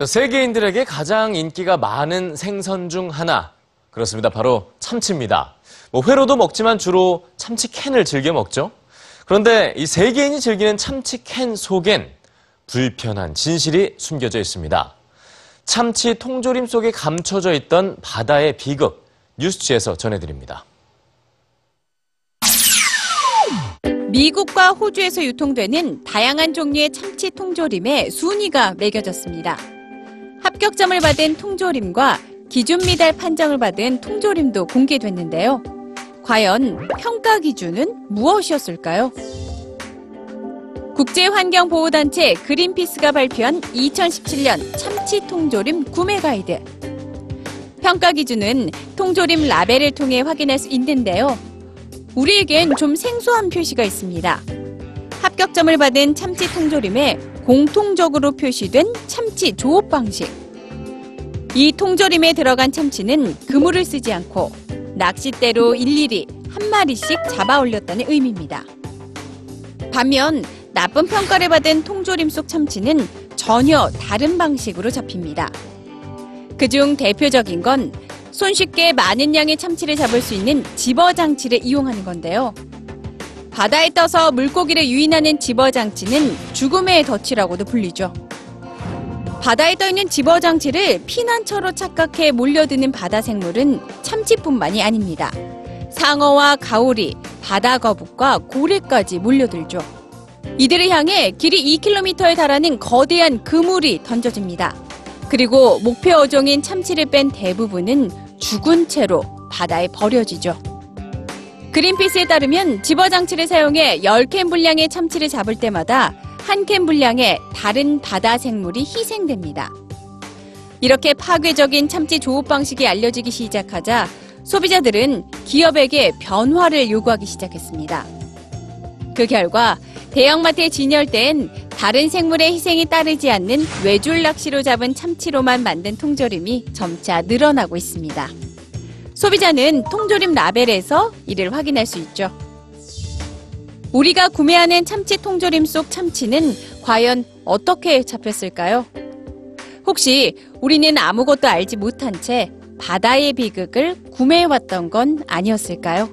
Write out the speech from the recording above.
자, 세계인들에게 가장 인기가 많은 생선 중 하나. 그렇습니다. 바로 참치입니다. 뭐 회로도 먹지만 주로 참치 캔을 즐겨 먹죠. 그런데 이 세계인이 즐기는 참치 캔 속엔 불편한 진실이 숨겨져 있습니다. 참치 통조림 속에 감춰져 있던 바다의 비극 뉴스지에서 전해드립니다. 미국과 호주에서 유통되는 다양한 종류의 참치 통조림에 순위가 매겨졌습니다. 합격점을 받은 통조림과 기준 미달 판정을 받은 통조림도 공개됐는데요. 과연 평가 기준은 무엇이었을까요? 국제환경보호단체 그린피스가 발표한 2017년 참치 통조림 구매 가이드. 평가 기준은 통조림 라벨을 통해 확인할 수 있는데요. 우리에겐 좀 생소한 표시가 있습니다. 합격점을 받은 참치 통조림에 공통적으로 표시된 참치 조업 방식. 이 통조림에 들어간 참치는 그물을 쓰지 않고 낚싯대로 일일이 한 마리씩 잡아 올렸다는 의미입니다. 반면 나쁜 평가를 받은 통조림 속 참치는 전혀 다른 방식으로 잡힙니다. 그중 대표적인 건 손쉽게 많은 양의 참치를 잡을 수 있는 집어 장치를 이용하는 건데요. 바다에 떠서 물고기를 유인하는 집어 장치는 죽음의 덫이라고도 불리죠. 바다에 떠 있는 집어 장치를 피난처로 착각해 몰려드는 바다 생물은 참치뿐만이 아닙니다. 상어와 가오리, 바다 거북과 고래까지 몰려들죠. 이들을 향해 길이 2km에 달하는 거대한 그물이 던져집니다. 그리고 목표 어종인 참치를 뺀 대부분은 죽은 채로 바다에 버려지죠. 그린피스에 따르면 집어 장치를 사용해 10캔 분량의 참치를 잡을 때마다 한 캔 분량의 다른 바다 생물이 희생됩니다. 이렇게 파괴적인 참치 조업 방식이 알려지기 시작하자 소비자들은 기업에게 변화를 요구하기 시작했습니다. 그 결과 대형마트에 진열된 다른 생물의 희생이 따르지 않는 외줄 낚시로 잡은 참치로만 만든 통조림이 점차 늘어나고 있습니다. 소비자는 통조림 라벨에서 이를 확인할 수 있죠. 우리가 구매하는 참치 통조림 속 참치는 과연 어떻게 잡혔을까요? 혹시 우리는 아무것도 알지 못한 채 바다의 비극을 구매해왔던 건 아니었을까요?